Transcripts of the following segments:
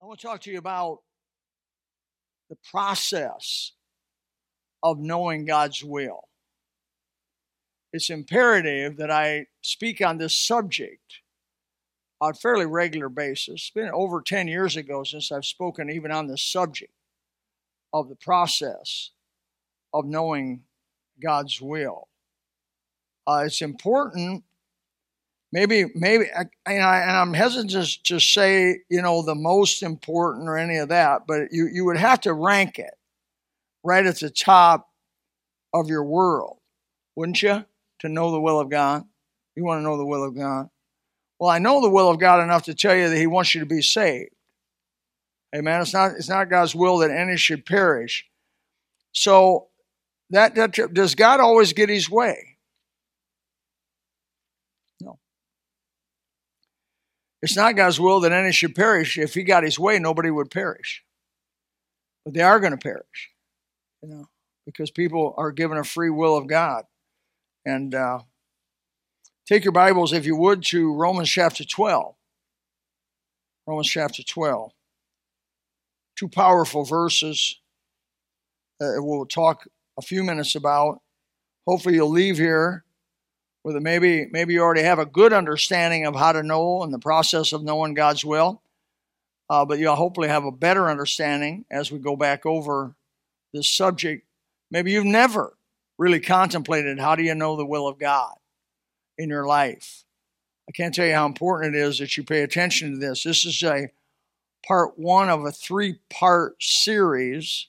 I want to talk to you about the process of knowing God's will. It's imperative that I speak on this subject on a fairly regular basis. It's been over 10 years ago since I've spoken even on this subject of the process of knowing God's will. Uh, it's important maybe maybe and, I, am hesitant to say you know the most important or any of that but you you would have to rank it right at the top of your world wouldn't you to know the will of god? You want to know the will of god. Well i know the will of god enough to tell you that he wants you to be saved. Amen? It's not it's not god's will that any should perish. So that, that does god always get his way It's not God's will that any should perish. If he got his way, nobody would perish. But they are going to perish, you know, because people are given a free will of God. And uh, take your Bibles, if you would, to Romans chapter 12. Romans chapter 12. Two powerful verses that we'll talk a few minutes about. Hopefully, you'll leave here maybe maybe you already have a good understanding of how to know and the process of knowing God's will, uh, but you'll hopefully have a better understanding as we go back over this subject. Maybe you've never really contemplated how do you know the will of God in your life. I can't tell you how important it is that you pay attention to this. This is a part one of a three part series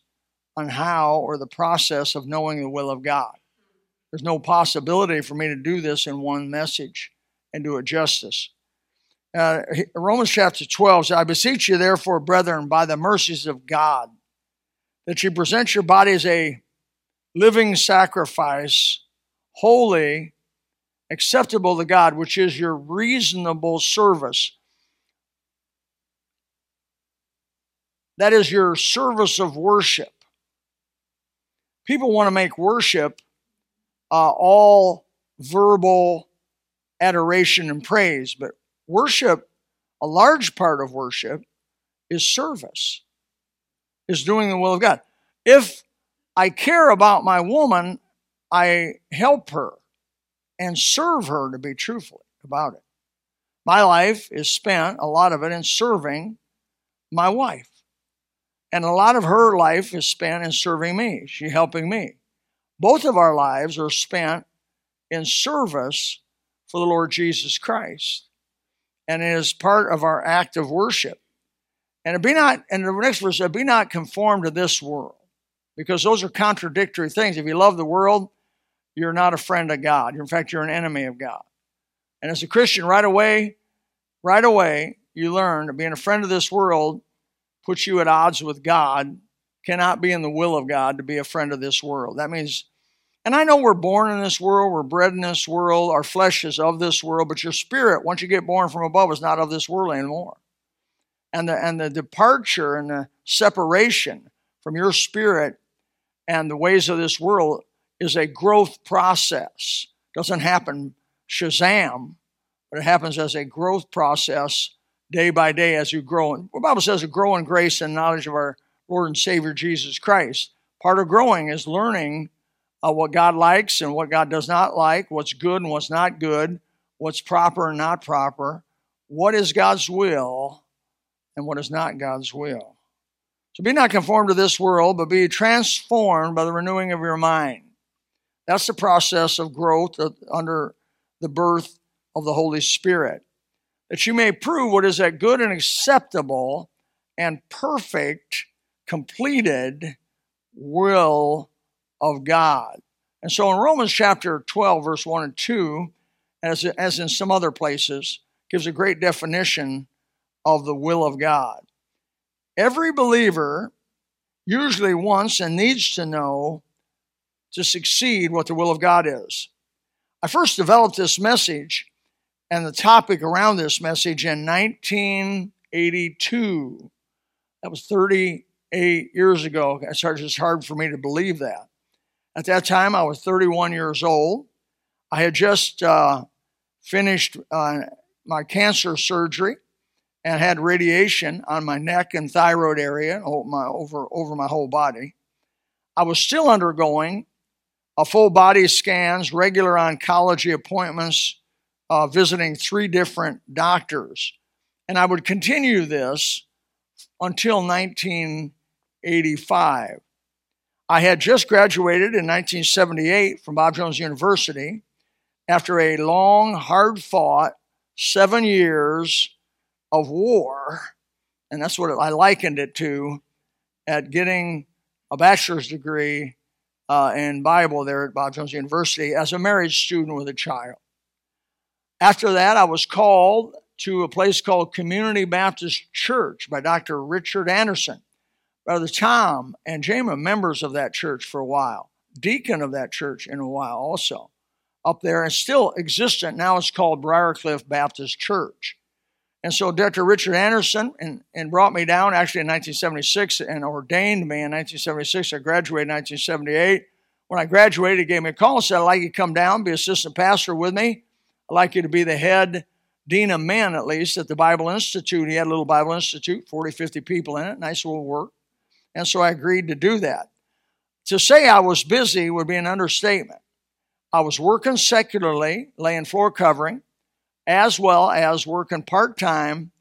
on how or the process of knowing the will of God. There's no possibility for me to do this in one message and do it justice. Uh, Romans chapter 12 says, I beseech you, therefore, brethren, by the mercies of God, that you present your body as a living sacrifice, holy, acceptable to God, which is your reasonable service. That is your service of worship. People want to make worship uh, all verbal adoration and praise, but worship, a large part of worship, is service, is doing the will of God. If I care about my woman, I help her and serve her to be truthful about it. My life is spent, a lot of it, in serving my wife. And a lot of her life is spent in serving me. She's helping me. Both of our lives are spent in service for the Lord Jesus Christ. And it is part of our act of worship. And it be not, and the next verse said, be not conformed to this world. Because those are contradictory things. If you love the world, you're not a friend of God. In fact, you're an enemy of God. And as a Christian, right away, right away, you learn that being a friend of this world puts you at odds with God, cannot be in the will of God to be a friend of this world. That means and I know we're born in this world, we're bred in this world, our flesh is of this world, but your spirit, once you get born from above, is not of this world anymore. And the, and the departure and the separation from your spirit and the ways of this world is a growth process. Doesn't happen shazam, but it happens as a growth process day by day as you grow. The Bible says to grow in grace and knowledge of our Lord and Savior Jesus Christ. Part of growing is learning uh, what God likes and what God does not like, what's good and what's not good, what's proper and not proper, what is God's will and what is not God's will. So be not conformed to this world, but be transformed by the renewing of your mind. That's the process of growth under the birth of the Holy Spirit. That you may prove what is that good and acceptable and perfect, completed will of God. And so in Romans chapter 12, verse 1 and 2, as, as in some other places, gives a great definition of the will of God. Every believer usually wants and needs to know to succeed what the will of God is. I first developed this message and the topic around this message in 1982. That was 38 years ago. It's hard for me to believe that. At that time, I was 31 years old. I had just uh, finished uh, my cancer surgery, and had radiation on my neck and thyroid area my, over, over my whole body. I was still undergoing a full body scans, regular oncology appointments, uh, visiting three different doctors. And I would continue this until 1985. I had just graduated in 1978 from Bob Jones University after a long, hard fought seven years of war. And that's what I likened it to at getting a bachelor's degree uh, in Bible there at Bob Jones University as a married student with a child. After that, I was called to a place called Community Baptist Church by Dr. Richard Anderson. Brother Tom and Jama, members of that church for a while, deacon of that church in a while also, up there, and still existent. Now it's called Briarcliff Baptist Church. And so Dr. Richard Anderson and, and brought me down actually in 1976 and ordained me in 1976. I graduated in 1978. When I graduated, he gave me a call and said, I'd like you to come down, be assistant pastor with me. I'd like you to be the head dean of men, at least, at the Bible Institute. He had a little Bible Institute, 40, 50 people in it, nice little work. And so I agreed to do that. To say I was busy would be an understatement. I was working secularly, laying floor covering, as well as working part time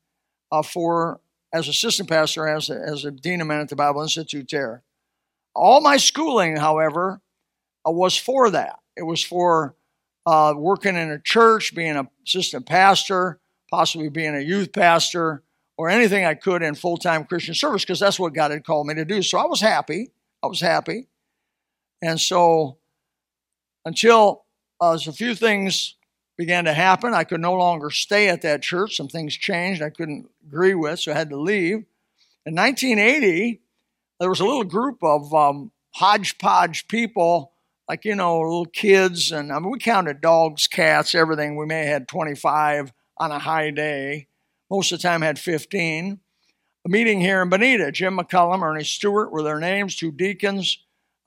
uh, for as assistant pastor, as a, as a dean of men at the Bible Institute there. All my schooling, however, uh, was for that. It was for uh, working in a church, being an assistant pastor, possibly being a youth pastor, or anything I could in full time Christian service, because that's what God had called me to do. So I was happy. I was happy. And so until uh, a few things began to happen. I could no longer stay at that church. Some things changed I couldn't agree with, so I had to leave. In 1980, there was a little group of um, hodgepodge people, like, you know, little kids, and I mean, we counted dogs, cats, everything. We may have had 25 on a high day. Most of the time, had 15. A meeting here in Bonita. Jim McCullum, Ernie Stewart were their names, two deacons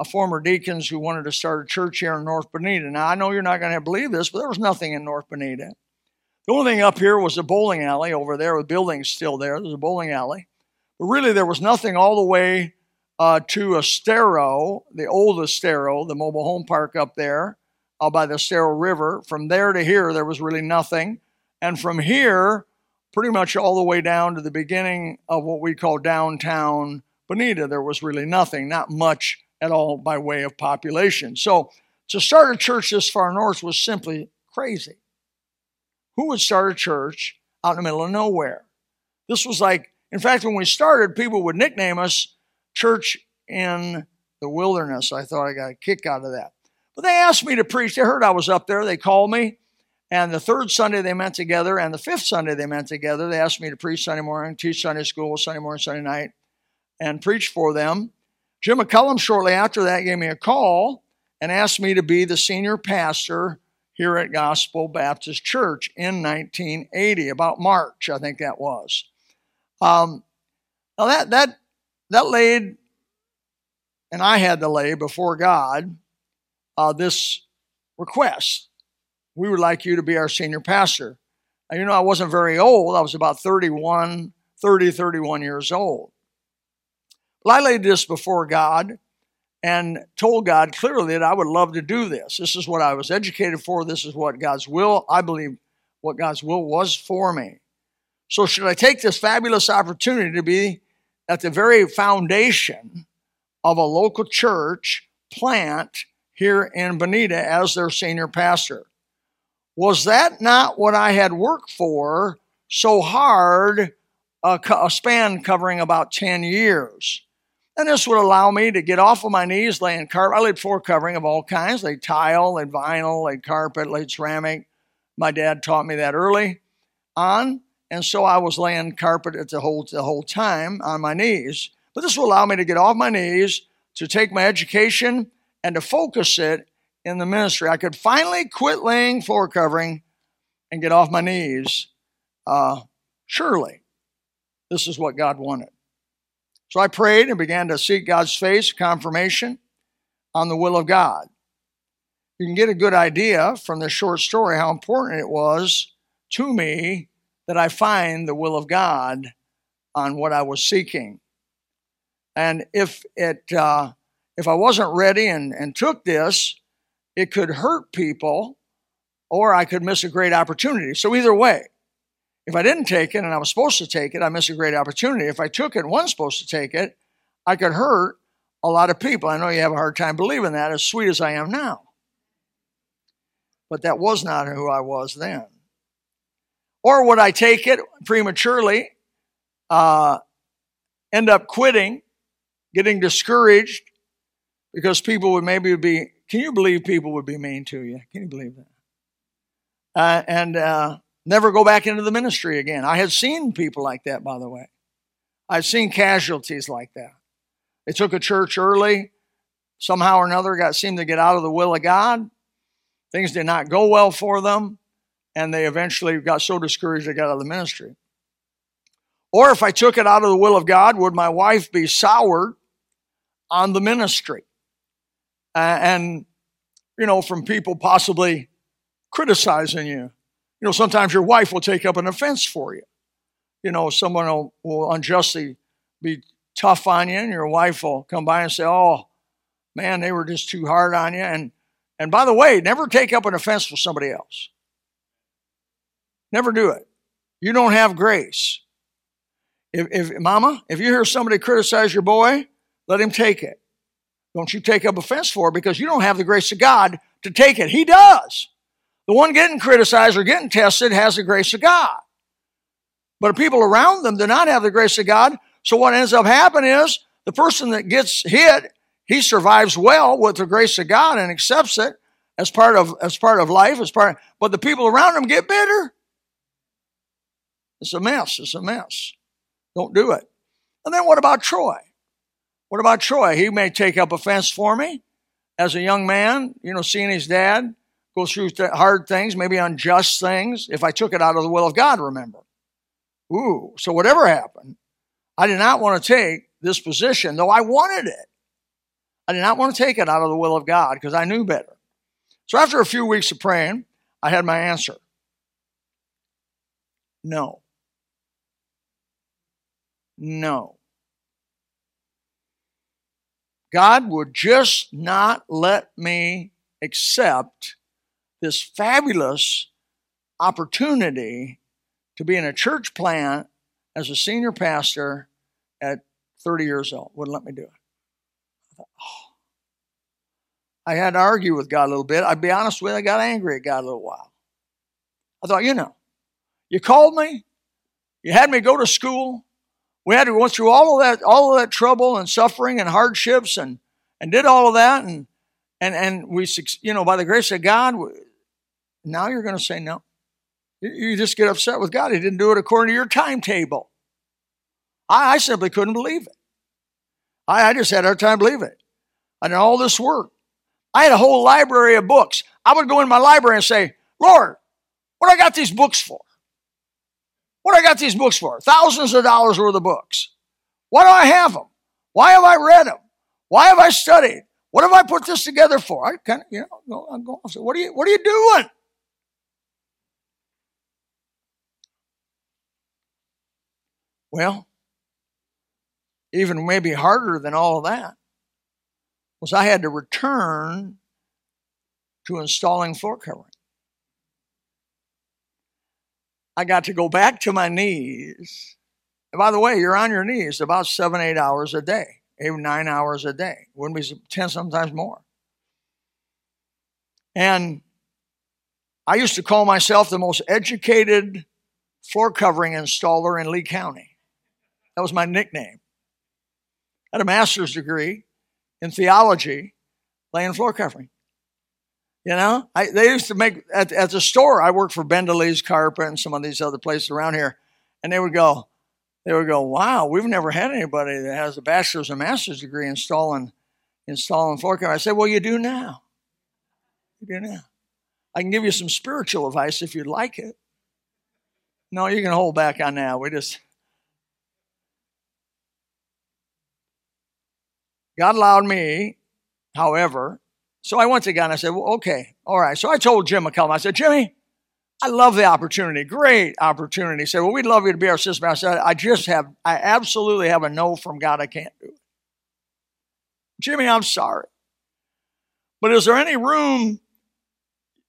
a former deacons who wanted to start a church here in North Bonita. Now, I know you're not going to believe this, but there was nothing in North Bonita. The only thing up here was a bowling alley over there. The building's still there. There's a bowling alley. But really, there was nothing all the way uh, to Estero, the old Estero, the mobile home park up there uh, by the Estero River. From there to here, there was really nothing. And from here, pretty much all the way down to the beginning of what we call downtown Bonita, there was really nothing, not much at all by way of population. So to start a church this far north was simply crazy. Who would start a church out in the middle of nowhere? This was like, in fact, when we started, people would nickname us Church in the Wilderness. I thought I got a kick out of that. But they asked me to preach. They heard I was up there. They called me. And the third Sunday they met together, and the fifth Sunday they met together. They asked me to preach Sunday morning, teach Sunday school, Sunday morning, Sunday night, and preach for them. Jim McCullum, shortly after that, gave me a call and asked me to be the senior pastor here at Gospel Baptist Church in 1980, about March, I think that was. Um, now that that that laid, and I had to lay before God uh, this request. We would like you to be our senior pastor. Now, you know, I wasn't very old. I was about 31, 30, 31 years old. Well, I laid this before God and told God clearly that I would love to do this. This is what I was educated for. This is what God's will, I believe, what God's will was for me. So, should I take this fabulous opportunity to be at the very foundation of a local church plant here in Bonita as their senior pastor? Was that not what I had worked for so hard, a, a span covering about 10 years? And this would allow me to get off of my knees, laying carpet. I laid floor covering of all kinds. Laid tile, laid vinyl, laid carpet, laid ceramic. My dad taught me that early on. And so I was laying carpet at the whole, the whole time on my knees. But this will allow me to get off my knees, to take my education, and to focus it in the ministry. I could finally quit laying floor covering and get off my knees. Uh, surely, this is what God wanted. So I prayed and began to seek God's face, confirmation on the will of God. You can get a good idea from this short story how important it was to me that I find the will of God on what I was seeking. And if it uh, if I wasn't ready and, and took this, it could hurt people or I could miss a great opportunity. So either way, if I didn't take it and I was supposed to take it, I miss a great opportunity. If I took it and wasn't supposed to take it, I could hurt a lot of people. I know you have a hard time believing that, as sweet as I am now. But that was not who I was then. Or would I take it prematurely, uh, end up quitting, getting discouraged because people would maybe be, can you believe people would be mean to you? Can you believe that? Uh, and uh, never go back into the ministry again. I had seen people like that, by the way. I've seen casualties like that. They took a church early, somehow or another got seemed to get out of the will of God. Things did not go well for them, and they eventually got so discouraged they got out of the ministry. Or if I took it out of the will of God, would my wife be soured on the ministry? Uh, and, you know, from people possibly criticizing you. You know, sometimes your wife will take up an offense for you. You know, someone will, will unjustly be tough on you, and your wife will come by and say, Oh, man, they were just too hard on you. And and by the way, never take up an offense for somebody else. Never do it. You don't have grace. If, if mama, if you hear somebody criticize your boy, let him take it. Don't you take up offense for because you don't have the grace of God to take it. He does. The one getting criticized or getting tested has the grace of God. But the people around them do not have the grace of God. So what ends up happening is the person that gets hit, he survives well with the grace of God and accepts it as part of as part of life, as part. Of, but the people around him get bitter. It's a mess. It's a mess. Don't do it. And then what about Troy? What about Troy? He may take up offense for me as a young man, you know, seeing his dad go through hard things, maybe unjust things, if I took it out of the will of God, remember. Ooh, so whatever happened, I did not want to take this position, though I wanted it. I did not want to take it out of the will of God because I knew better. So after a few weeks of praying, I had my answer no. No. God would just not let me accept this fabulous opportunity to be in a church plant as a senior pastor at 30 years old. Wouldn't let me do it. I, thought, oh. I had to argue with God a little bit. I'd be honest with you, I got angry at God a little while. I thought, you know, you called me, you had me go to school, we had to go through all of that, all of that trouble and suffering and hardships and, and did all of that. And, and, and we, you know, by the grace of God, now you're going to say no. You just get upset with God. He didn't do it according to your timetable. I, I simply couldn't believe it. I, I just had a hard time believing it. I did all this work. I had a whole library of books. I would go in my library and say, Lord, what I got these books for? What I got these books for? Thousands of dollars worth of books. Why do I have them? Why have I read them? Why have I studied? What have I put this together for? I kind of, you know, I'm going. So what are you, what are you doing? Well, even maybe harder than all of that was I had to return to installing floor covering. I got to go back to my knees. And by the way, you're on your knees about seven, eight hours a day, eight, nine hours a day. Wouldn't be 10, sometimes more. And I used to call myself the most educated floor covering installer in Lee County. That was my nickname. I had a master's degree in theology, laying floor covering. You know, I, they used to make at, at the store. I worked for Bendeley's Carpet and some of these other places around here, and they would go, they would go, "Wow, we've never had anybody that has a bachelor's or master's degree installing installing floor covering." I said, "Well, you do now. You do now. I can give you some spiritual advice if you'd like it." No, you can hold back on that. We just God allowed me, however, so I went to God and I said, well, okay, all right. So I told Jim McCallum, I said, Jimmy, I love the opportunity. Great opportunity. He said, Well, we'd love you to be our assistant pastor. I said, I just have, I absolutely have a no from God. I can't do it. Jimmy, I'm sorry. But is there any room?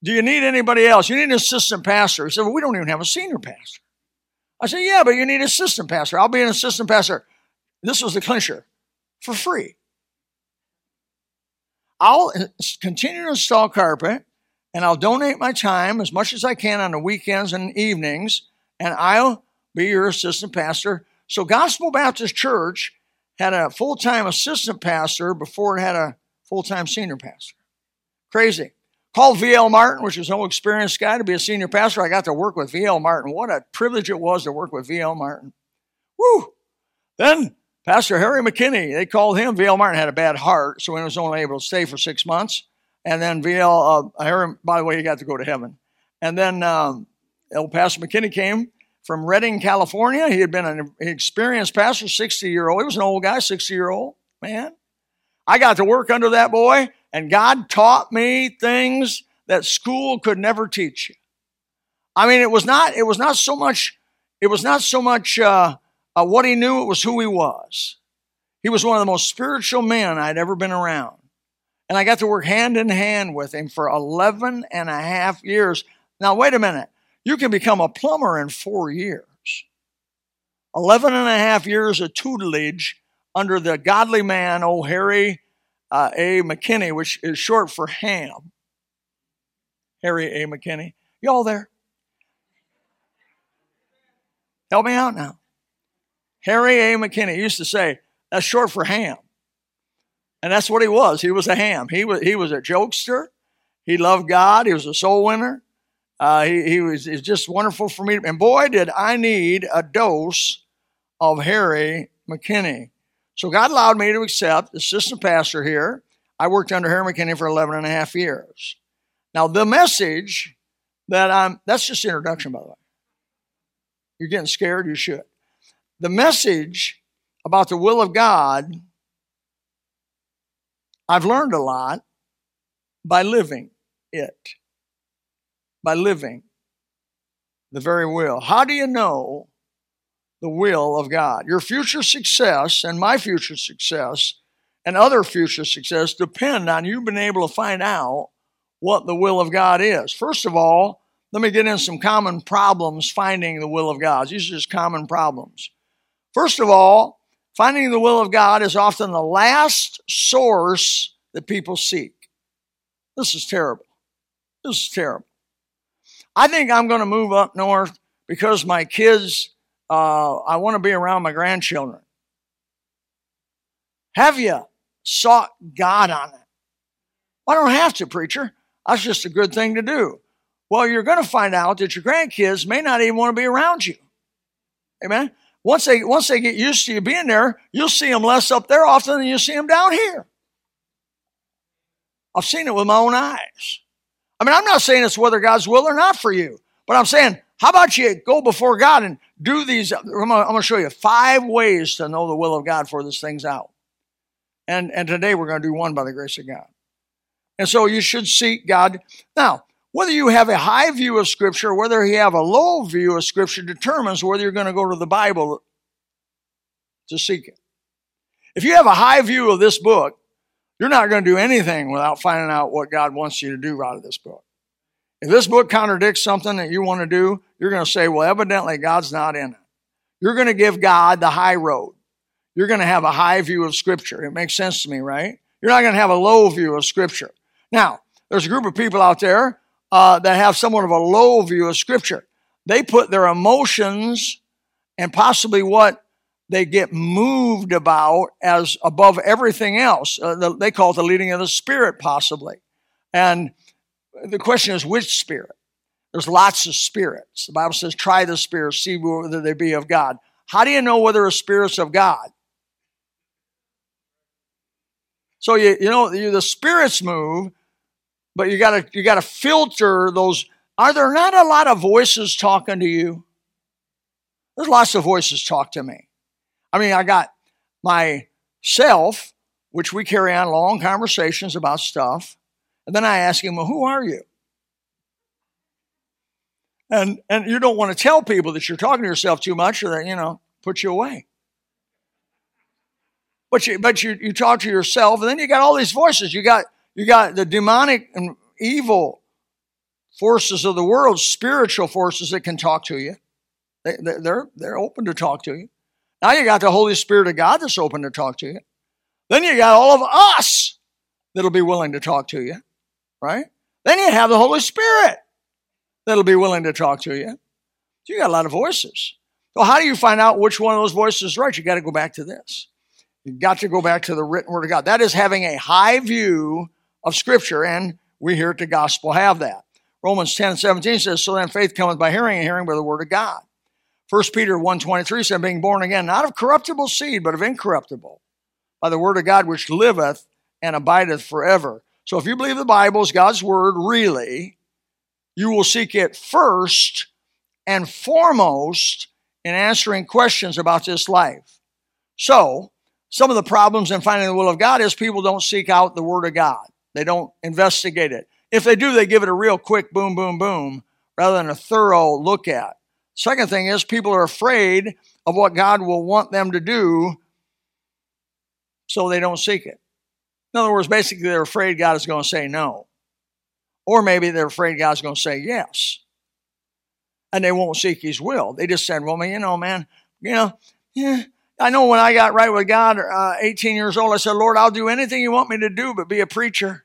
Do you need anybody else? You need an assistant pastor. He said, Well, we don't even have a senior pastor. I said, Yeah, but you need an assistant pastor. I'll be an assistant pastor. This was the clincher for free. I'll continue to install carpet and I'll donate my time as much as I can on the weekends and evenings, and I'll be your assistant pastor. So, Gospel Baptist Church had a full time assistant pastor before it had a full time senior pastor. Crazy. Called V.L. Martin, which is an experienced guy, to be a senior pastor. I got to work with V.L. Martin. What a privilege it was to work with V.L. Martin. Woo! Then Pastor Harry McKinney, they called him. V.L. Martin had a bad heart, so he was only able to stay for six months. And then VL, uh, Harry, by the way, he got to go to heaven. And then um, Pastor McKinney came from Redding, California. He had been an experienced pastor, 60 year old. He was an old guy, 60 year old man. I got to work under that boy, and God taught me things that school could never teach you. I mean, it was not. It was not so much. It was not so much uh, uh, what he knew. It was who he was. He was one of the most spiritual men I'd ever been around. And I got to work hand in hand with him for 11 and a half years. Now, wait a minute. You can become a plumber in four years. 11 and a half years of tutelage under the godly man, old Harry uh, A. McKinney, which is short for Ham. Harry A. McKinney. Y'all there? Help me out now. Harry A. McKinney used to say, that's short for ham. And that's what he was. He was a ham. He was he was a jokester. He loved God. He was a soul winner. Uh, he, he was just wonderful for me. And boy, did I need a dose of Harry McKinney. So God allowed me to accept assistant pastor here. I worked under Harry McKinney for 11 and a half years. Now, the message that I'm, that's just introduction, by the way. You're getting scared, you should. The message about the will of God I've learned a lot by living it, by living the very will. How do you know the will of God? Your future success and my future success and other future success depend on you being able to find out what the will of God is. First of all, let me get in some common problems finding the will of God. These are just common problems. First of all, Finding the will of God is often the last source that people seek. This is terrible. This is terrible. I think I'm going to move up north because my kids, uh, I want to be around my grandchildren. Have you sought God on it? I don't have to, preacher. That's just a good thing to do. Well, you're going to find out that your grandkids may not even want to be around you. Amen. Once they once they get used to you being there, you'll see them less up there often than you see them down here. I've seen it with my own eyes. I mean, I'm not saying it's whether God's will or not for you, but I'm saying, how about you go before God and do these? I'm going to show you five ways to know the will of God for this thing's out. And, and today we're going to do one by the grace of God. And so you should seek God. Now, whether you have a high view of Scripture whether you have a low view of Scripture determines whether you're going to go to the Bible to seek it. If you have a high view of this book, you're not going to do anything without finding out what God wants you to do out of this book. If this book contradicts something that you want to do, you're going to say, well, evidently God's not in it. You're going to give God the high road. You're going to have a high view of Scripture. It makes sense to me, right? You're not going to have a low view of Scripture. Now, there's a group of people out there uh, that have somewhat of a low view of Scripture. They put their emotions and possibly what they get moved about as above everything else. Uh, the, they call it the leading of the Spirit, possibly. And the question is, which Spirit? There's lots of spirits. The Bible says, try the spirits, see whether they be of God. How do you know whether a spirit's of God? So you, you know you, the spirits move, but you gotta you gotta filter those. Are there not a lot of voices talking to you? There's lots of voices talk to me. I mean, I got myself, which we carry on long conversations about stuff, and then I ask him, "Well, who are you?" And, and you don't want to tell people that you're talking to yourself too much or that, you know, put you away. But you, but you, you talk to yourself, and then you got all these voices. You got, you got the demonic and evil forces of the world, spiritual forces that can talk to you. They, they're, they're open to talk to you. Now you got the Holy Spirit of God that's open to talk to you. Then you got all of us that'll be willing to talk to you, right? Then you have the Holy Spirit that'll be willing to talk to you. So you got a lot of voices. So how do you find out which one of those voices is right? You got to go back to this. You got to go back to the written word of God. That is having a high view of Scripture, and we here at the gospel have that. Romans 10 and 17 says, So then faith cometh by hearing, and hearing by the word of God. 1 Peter 1 23 said, Being born again, not of corruptible seed, but of incorruptible, by the word of God which liveth and abideth forever. So if you believe the Bible is God's word, really, you will seek it first and foremost in answering questions about this life. So, some of the problems in finding the will of God is people don't seek out the Word of God. They don't investigate it. If they do, they give it a real quick boom, boom, boom, rather than a thorough look at. Second thing is people are afraid of what God will want them to do, so they don't seek it. In other words, basically, they're afraid God is going to say no. Or maybe they're afraid God's going to say yes. And they won't seek His will. They just said, well, man, you know, man, you know, yeah, I know when I got right with God, uh, 18 years old, I said, Lord, I'll do anything you want me to do but be a preacher.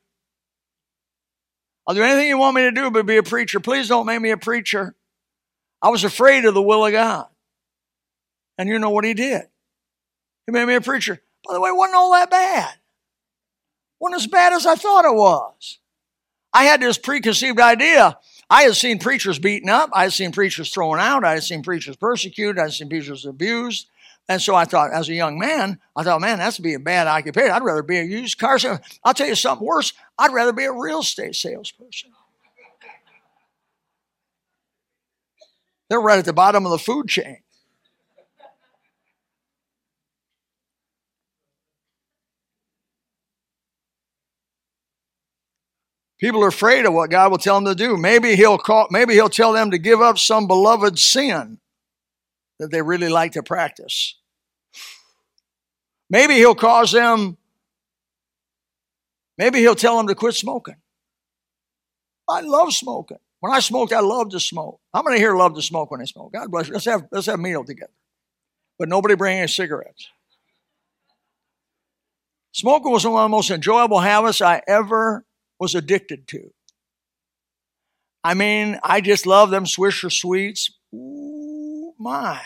I'll do anything you want me to do but be a preacher. Please don't make me a preacher. I was afraid of the will of God. And you know what he did? He made me a preacher. By the way, it wasn't all that bad. It wasn't as bad as I thought it was. I had this preconceived idea. I had seen preachers beaten up. I had seen preachers thrown out. I had seen preachers persecuted. I had seen preachers abused. And so I thought, as a young man, I thought, man, that's be a bad occupation. I'd rather be a used car salesman. I'll tell you something worse. I'd rather be a real estate salesperson. They're right at the bottom of the food chain. People are afraid of what God will tell them to do. Maybe he'll call, maybe he'll tell them to give up some beloved sin that they really like to practice. Maybe he'll cause them, maybe he'll tell them to quit smoking. I love smoking. When I smoked, I loved to smoke. How many here love to smoke when they smoke? God bless you. Let's have, let's have a meal together. But nobody bring any cigarettes. Smoking was one of the most enjoyable habits I ever was addicted to. I mean, I just love them Swisher sweets. Ooh, my.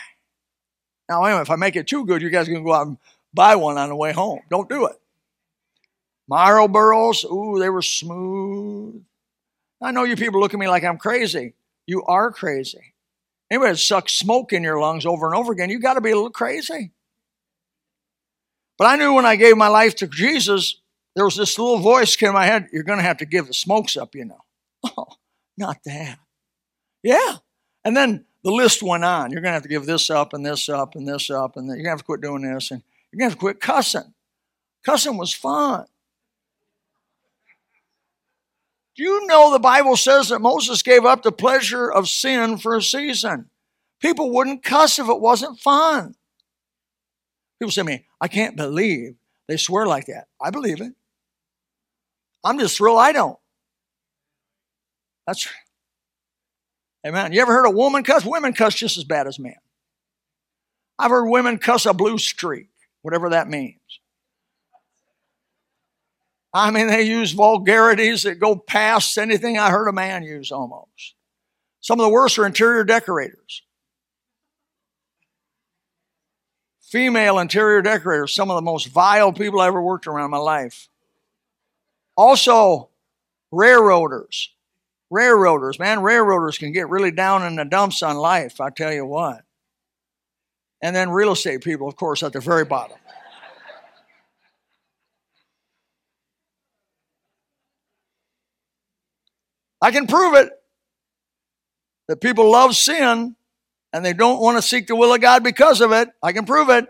Now, anyway, if I make it too good, you guys are going to go out and buy one on the way home. Don't do it. Marlboros, ooh, they were smooth. I know you people look at me like I'm crazy. You are crazy. Anybody that sucks smoke in your lungs over and over again, you got to be a little crazy. But I knew when I gave my life to Jesus, there was this little voice came in my head, you're going to have to give the smokes up, you know. Oh, not that. Yeah. And then the list went on. You're going to have to give this up and this up and this up, and you're going to have to quit doing this, and you're going to have to quit cussing. Cussing was fun. Do you know the Bible says that Moses gave up the pleasure of sin for a season? People wouldn't cuss if it wasn't fun. People say to me, I can't believe they swear like that. I believe it. I'm just thrilled I don't. That's Amen. You ever heard a woman cuss? Women cuss just as bad as men. I've heard women cuss a blue streak, whatever that means. I mean, they use vulgarities that go past anything I heard a man use almost. Some of the worst are interior decorators. Female interior decorators, some of the most vile people I ever worked around in my life. Also, railroaders. Railroaders, man, railroaders can get really down in the dumps on life, I tell you what. And then real estate people, of course, at the very bottom. I can prove it that people love sin and they don't want to seek the will of God because of it. I can prove it.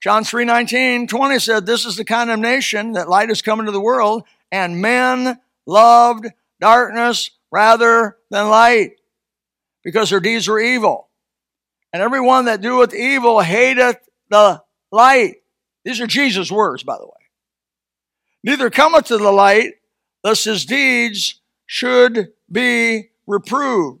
John 3 19, 20 said, This is the condemnation that light has come into the world, and men loved darkness rather than light because their deeds were evil. And everyone that doeth evil hateth the light. These are Jesus' words, by the way. Neither cometh to the light, lest his deeds should be reproved.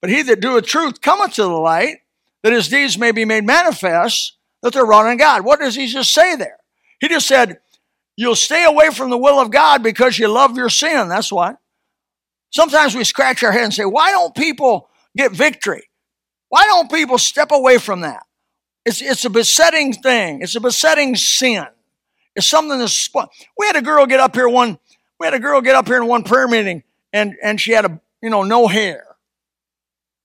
But he that doeth truth cometh to the light, that his deeds may be made manifest, that they're wrong in God. What does he just say there? He just said, You'll stay away from the will of God because you love your sin. That's why. Sometimes we scratch our head and say, Why don't people get victory? Why don't people step away from that? It's, it's a besetting thing. It's a besetting sin. It's something that's. We had a girl get up here one. We had a girl get up here in one prayer meeting, and and she had a you know no hair.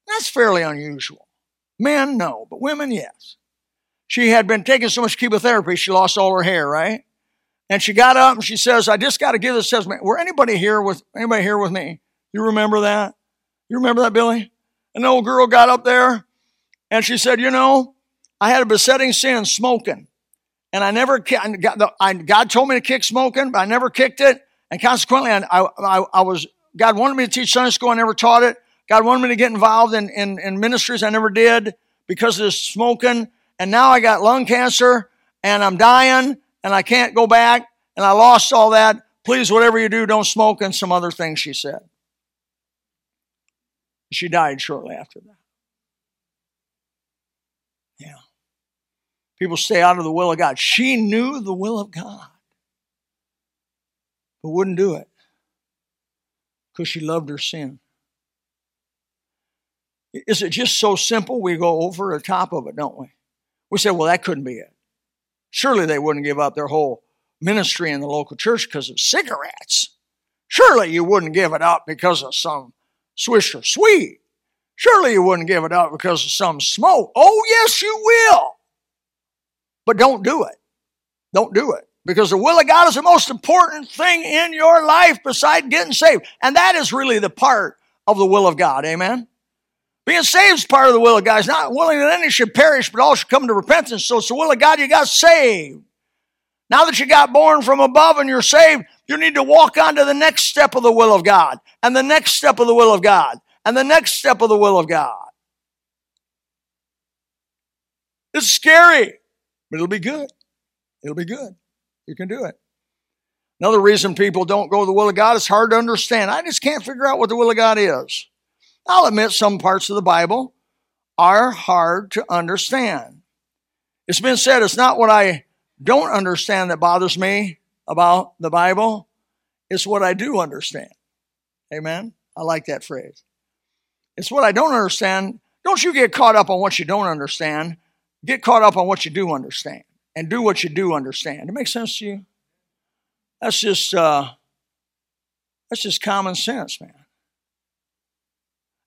That's fairly unusual. Men, no, but women, yes. She had been taking so much chemotherapy, she lost all her hair, right? And she got up and she says, "I just got to give this testimony." Were anybody here with anybody here with me? You remember that? You remember that, Billy? An old girl got up there and she said, You know, I had a besetting sin, smoking. And I never, God told me to kick smoking, but I never kicked it. And consequently, I, I, I was, God wanted me to teach Sunday school. I never taught it. God wanted me to get involved in, in, in ministries. I never did because of this smoking. And now I got lung cancer and I'm dying and I can't go back and I lost all that. Please, whatever you do, don't smoke and some other things, she said. She died shortly after that. Yeah. People stay out of the will of God. She knew the will of God, but wouldn't do it because she loved her sin. Is it just so simple we go over the top of it, don't we? We say, well, that couldn't be it. Surely they wouldn't give up their whole ministry in the local church because of cigarettes. Surely you wouldn't give it up because of some Swisher Sweet. Surely you wouldn't give it up because of some smoke. Oh, yes, you will. But don't do it. Don't do it. Because the will of God is the most important thing in your life beside getting saved. And that is really the part of the will of God. Amen? Being saved is part of the will of God. He's not willing that any should perish, but all should come to repentance. So it's the will of God you got saved. Now that you got born from above and you're saved, you need to walk on to the next step of the will of God, and the next step of the will of God, and the next step of the will of God. It's scary, but it'll be good. It'll be good. You can do it. Another reason people don't go to the will of God is hard to understand. I just can't figure out what the will of God is. I'll admit some parts of the Bible are hard to understand. It's been said it's not what I don't understand that bothers me about the Bible, it's what I do understand. Amen? I like that phrase. It's what I don't understand. Don't you get caught up on what you don't understand. Get caught up on what you do understand and do what you do understand. It makes sense to you? That's just uh, that's just common sense, man.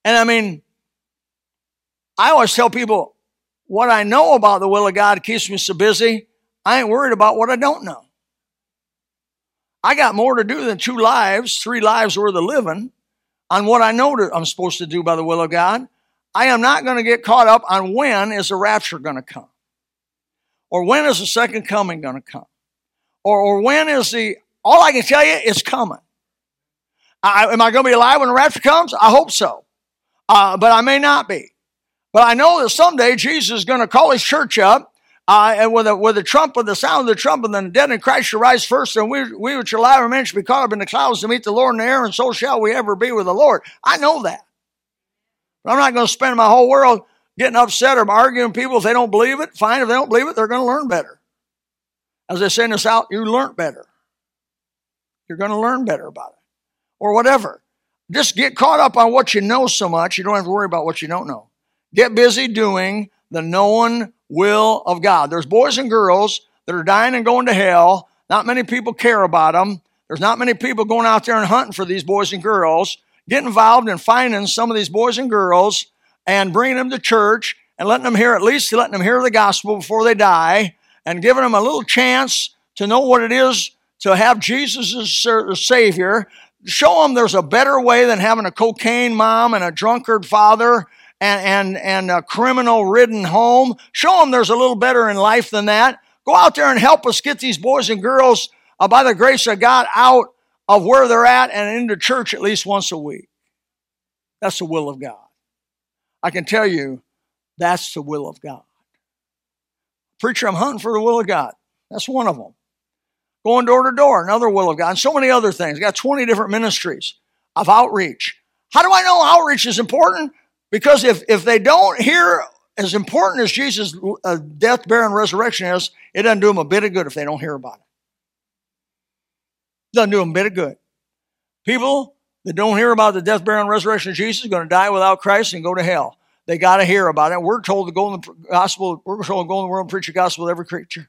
And I mean, I always tell people what I know about the will of God keeps me so busy. I ain't worried about what I don't know. I got more to do than two lives, three lives worth of living on what I know that I'm supposed to do by the will of God. I am not going to get caught up on when is the rapture going to come, or when is the second coming going to come, or, or when is the, all I can tell you is coming. I, am I going to be alive when the rapture comes? I hope so. Uh, but I may not be. But I know that someday Jesus is going to call his church up uh, and with a, with a trump, with the sound of the trumpet, then the dead in Christ shall rise first, and we, we which are alive and remain shall be caught up in the clouds to meet the Lord in the air, and so shall we ever be with the Lord. I know that. But I'm not going to spend my whole world getting upset or arguing with people if they don't believe it. Fine, if they don't believe it, they're going to learn better. As they send in out, you learn better. You're going to learn better about it. Or whatever. Just get caught up on what you know so much, you don't have to worry about what you don't know. Get busy doing the known will of God. There's boys and girls that are dying and going to hell. Not many people care about them. There's not many people going out there and hunting for these boys and girls. Get involved in finding some of these boys and girls and bringing them to church and letting them hear, at least letting them hear the gospel before they die and giving them a little chance to know what it is to have Jesus as their Savior. Show them there's a better way than having a cocaine mom and a drunkard father and, and, and a criminal ridden home. Show them there's a little better in life than that. Go out there and help us get these boys and girls, uh, by the grace of God, out of where they're at and into church at least once a week. That's the will of God. I can tell you that's the will of God. Preacher, I'm hunting for the will of God. That's one of them. Going door to door, another will of God, and so many other things. I got 20 different ministries of outreach. How do I know outreach is important? Because if, if they don't hear as important as Jesus' uh, death, burial, and resurrection is, it doesn't do them a bit of good if they don't hear about it. it doesn't do them a bit of good. People that don't hear about the death, burial, and resurrection of Jesus are going to die without Christ and go to hell. They got to hear about it. We're told to go in the gospel, we're told to go in the world and preach the gospel to every creature.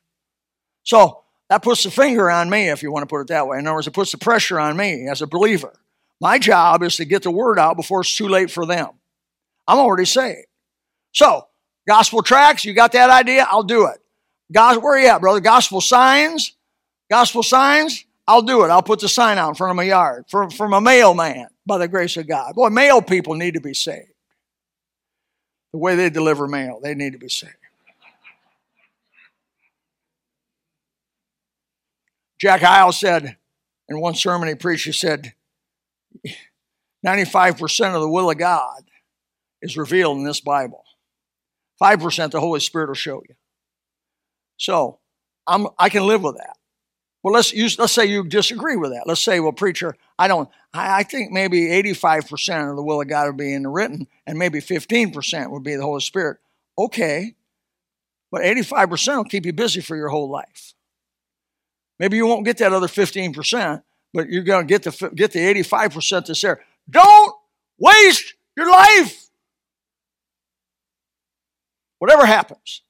So that puts the finger on me, if you want to put it that way. In other words, it puts the pressure on me as a believer. My job is to get the word out before it's too late for them. I'm already saved. So, gospel tracts, you got that idea? I'll do it. God, where are you at, brother? Gospel signs? Gospel signs? I'll do it. I'll put the sign out in front of my yard for, from a mailman by the grace of God. Boy, mail people need to be saved. The way they deliver mail, they need to be saved. Jack Hyles said in one sermon he preached, he said, 95% of the will of God is revealed in this Bible. 5% the Holy Spirit will show you. So I'm, I can live with that. Well, let's use, let's say you disagree with that. Let's say, well, preacher, I don't, I, I think maybe 85% of the will of God would be in the written and maybe 15% would be the Holy Spirit. Okay. But 85% will keep you busy for your whole life. Maybe you won't get that other 15%, but you're going to get the, get the 85% that's there. Don't waste your life. Whatever happens.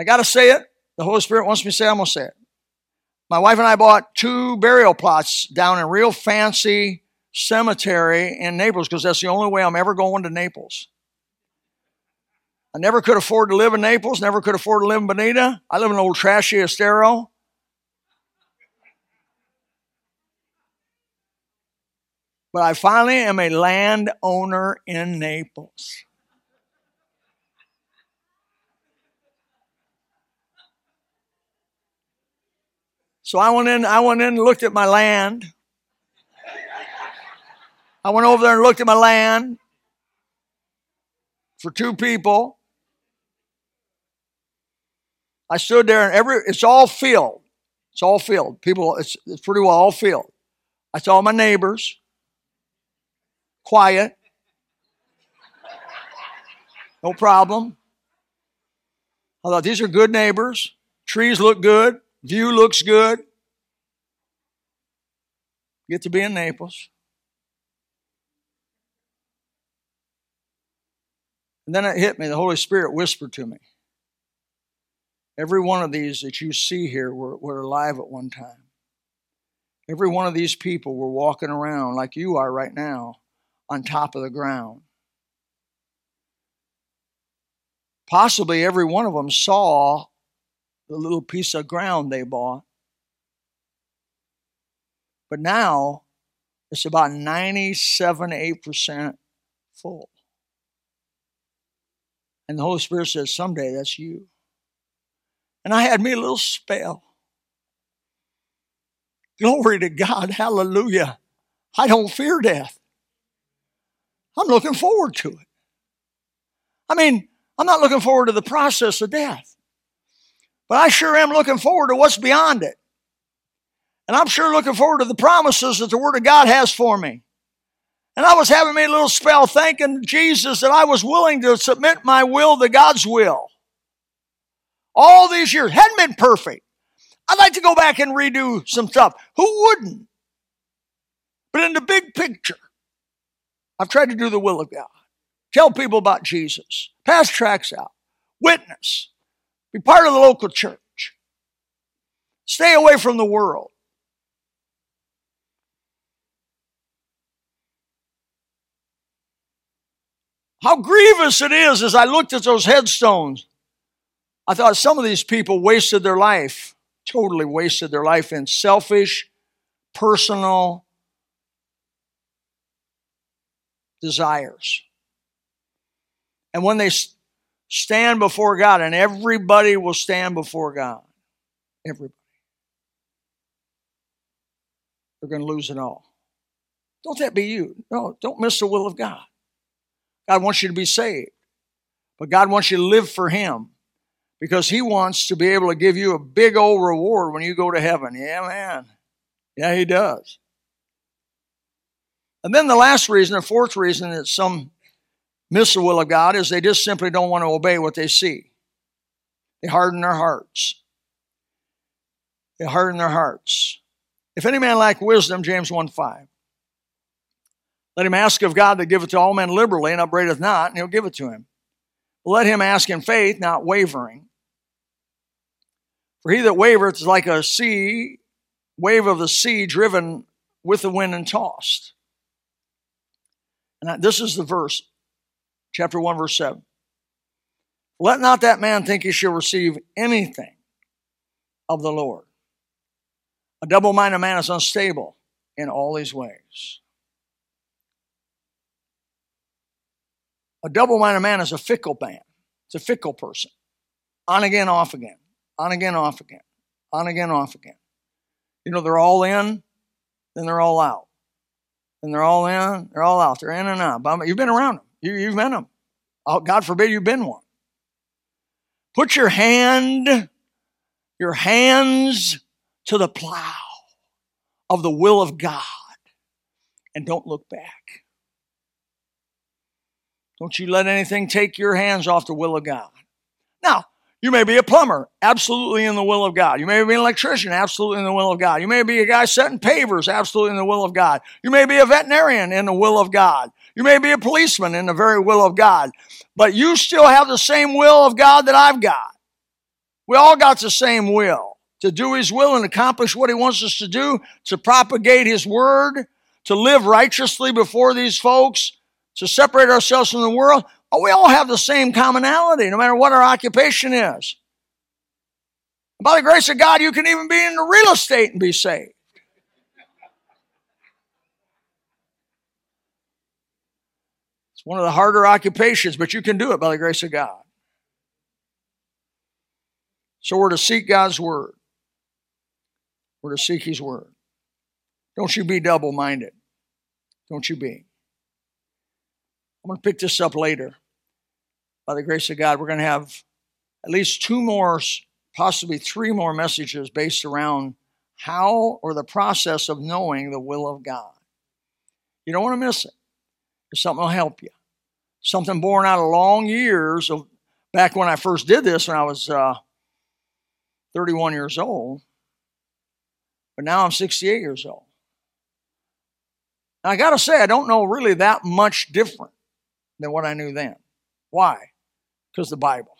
I got to say it. The Holy Spirit wants me to say it, I'm going to say it. My wife and I bought two burial plots down in real fancy cemetery in Naples because that's the only way I'm ever going to Naples. I never could afford to live in Naples, never could afford to live in Bonita. I live in an old trashy Estero. But I finally am a landowner in Naples. So I went in, I went in and looked at my land. I went over there and looked at my land for two people. I stood there and every it's all field. It's all field. People, it's, it's pretty well all field. I saw my neighbors. Quiet. No problem. I thought these are good neighbors. Trees look good. View looks good. Get to be in Naples. And then it hit me. The Holy Spirit whispered to me. Every one of these that you see here were, were alive at one time. Every one of these people were walking around like you are right now on top of the ground. Possibly every one of them saw the little piece of ground they bought. But now it's about 97, 8% full. And the Holy Spirit says, someday that's you. And I had me a little spell. Glory to God. Hallelujah. I don't fear death. I'm looking forward to it. I mean, I'm not looking forward to the process of death. But I sure am looking forward to what's beyond it. And I'm sure looking forward to the promises that the Word of God has for me. And I was having me a little spell thanking Jesus that I was willing to submit my will to God's will. All these years hadn't been perfect. I'd like to go back and redo some stuff. Who wouldn't? But in the big picture, I've tried to do the will of God. Tell people about Jesus. Pass tracts out. Witness. Be part of the local church. Stay away from the world. How grievous it is as I looked at those headstones. I thought some of these people wasted their life, totally wasted their life in selfish, personal desires. And when they stand before God, and everybody will stand before God. Everybody. They're going to lose it all. Don't that be you? No, don't miss the will of God. God wants you to be saved. But God wants you to live for Him because He wants to be able to give you a big old reward when you go to heaven. Yeah, man. Yeah, He does. And then the last reason, the fourth reason that some miss the will of God is they just simply don't want to obey what they see. They harden their hearts. They harden their hearts. If any man lack wisdom, James 1 5. Let him ask of God to give it to all men liberally and upbraideth not, and he'll give it to him. Let him ask in faith, not wavering. For he that wavereth is like a sea, wave of the sea driven with the wind and tossed. And this is the verse, chapter 1, verse 7. Let not that man think he shall receive anything of the Lord. A double minded man is unstable in all his ways. A double minded man is a fickle man, it's a fickle person. On again, off again, on again, off again, on again, off again. You know, they're all in, then they're all out. Then they're all in, they're all out. They're in and out. You've been around them, you, you've met them. Oh, God forbid you've been one. Put your hand, your hands to the plow of the will of God and don't look back. Don't you let anything take your hands off the will of God. Now, you may be a plumber, absolutely in the will of God. You may be an electrician, absolutely in the will of God. You may be a guy setting pavers, absolutely in the will of God. You may be a veterinarian in the will of God. You may be a policeman in the very will of God. But you still have the same will of God that I've got. We all got the same will to do His will and accomplish what He wants us to do, to propagate His word, to live righteously before these folks, to separate ourselves from the world, we all have the same commonality, no matter what our occupation is. By the grace of God, you can even be in the real estate and be saved. One of the harder occupations, but you can do it by the grace of God. So we're to seek God's word. We're to seek His word. Don't you be double minded. Don't you be. I'm going to pick this up later. By the grace of God, we're going to have at least two more, possibly three more messages based around how or the process of knowing the will of God. You don't want to miss it. Something will help you. Something born out of long years of back when I first did this when I was uh, 31 years old. But now I'm 68 years old. And I got to say, I don't know really that much different than what I knew then. Why? Because the Bible.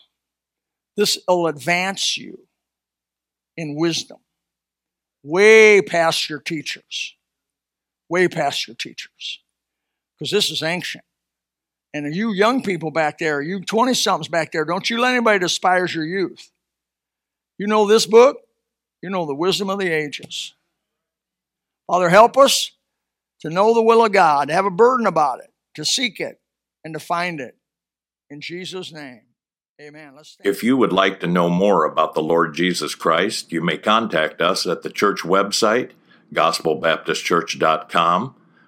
This will advance you in wisdom way past your teachers. Way past your teachers. Because this is ancient. And you young people back there, you 20 somethings back there, don't you let anybody despise your youth. You know this book, you know the wisdom of the ages. Father, help us to know the will of God, to have a burden about it, to seek it, and to find it. In Jesus' name. Amen. if you would like to know more about the Lord Jesus Christ, you may contact us at the church website, gospelbaptistchurch.com,